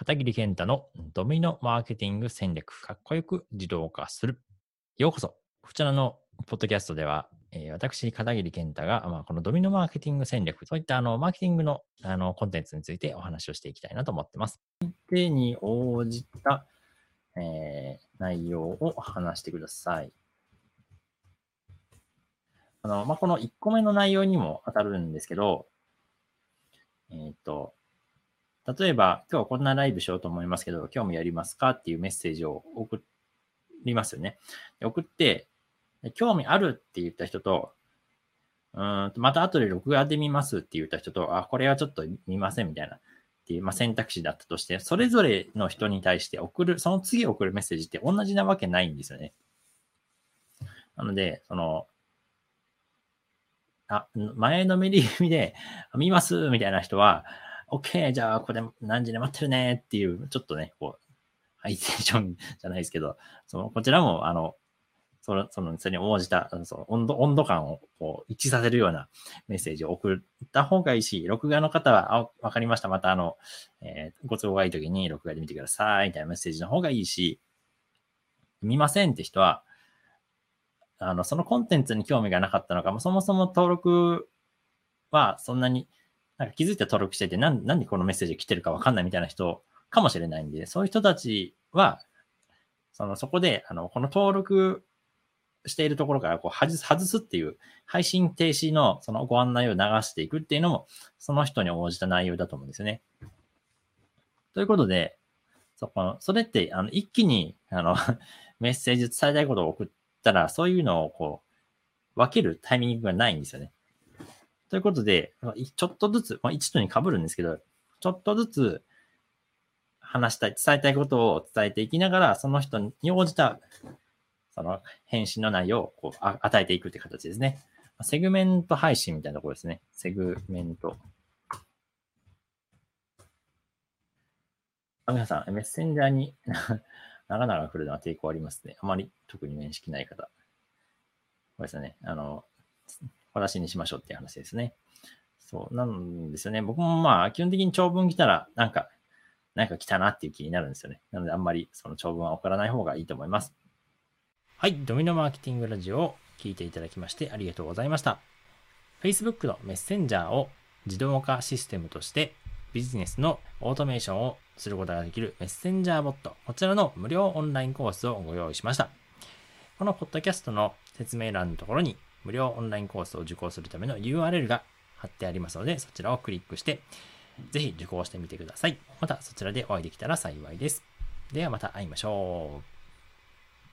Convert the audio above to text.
片桐健太のドミノマーケティング戦略、かっこよく自動化する。ようこそ。こちらのポッドキャストでは、えー私、片桐健太が、まあ、このドミノマーケティング戦略、そういったあのマーケティングのあのコンテンツについてお話をしていきたいなと思ってます。相手に応じた、えー内容を話してください。あの、まあ、この1個目の内容にも当たるんですけど、えっ、と、例えば、今日こんなライブしようと思いますけど、興味ありますかっていうメッセージを送りますよね。送って、興味あるって言った人と、うん、また後で録画で見ますって言った人と、あ、これはちょっと見ませんみたいな、っていう、まあ、選択肢だったとして、それぞれの人に対して送る、その次送るメッセージって同じなわけないんですよね。なので、その、あ、前のめりみで、見ますみたいな人は、OK、じゃあこれ何時で待ってるねっていう、ちょっとね、こう、ハイテンション じゃないですけど、その、こちらも、あの、その、その、それに応じた、その温度、温度感をこう一致させるようなメッセージを送った方がいいし、録画の方は、あ、わかりました。またあの、えーご都合がいい時に録画で見てください、みたいなメッセージの方がいいし、見ませんって人は、あの、そのコンテンツに興味がなかったのか、もそもそも登録はそんなに、なんか気づいて登録してて、なんなんでこのメッセージ来てるかわかんないみたいな人かもしれないんで、そういう人たちは、その、そこで、あの、この登録しているところからこう外す、外すっていう、配信停止のそのご案内を流していくっていうのも、その人に応じた内容だと思うんですよね。ということで、そこの、それって、あの、一気に、あの、メッセージ伝えたいことを送ったら、そういうのをこう、分けるタイミングがないんですよね。ということで、ちょっとずつ、まあ、一度に被るんですけど、ちょっとずつ話したい、伝えたいことを伝えていきながら、その人に応じた、その返信の内容をこうあ与えていくって形ですね。セグメント配信みたいなところですね。セグメント。あ皆さん、メッセンジャーに 長々来るのは抵抗ありますね。あまり特に面識ない方。これですね。あの、私にしましょうっていう話ですね。そう、なんですよね。僕もまあ、基本的に長文来たら、なんか、なんか来たなっていう気になるんですよね。なので、あんまりその長文は送らない方がいいと思います。はい、ドミノマーケティングラジオを聞いていただきましてありがとうございました。Facebook のメッセンジャーを自動化システムとしてビジネスのオートメーションをすることができるメッセンジャーボット、こちらの無料オンラインコースをご用意しました。このポッドキャストの説明欄のところに無料オンラインコースを受講するための URL が貼ってありますので、そちらをクリックして、ぜひ受講してみてください。またそちらでお会いできたら幸いです。ではまた会いましょう。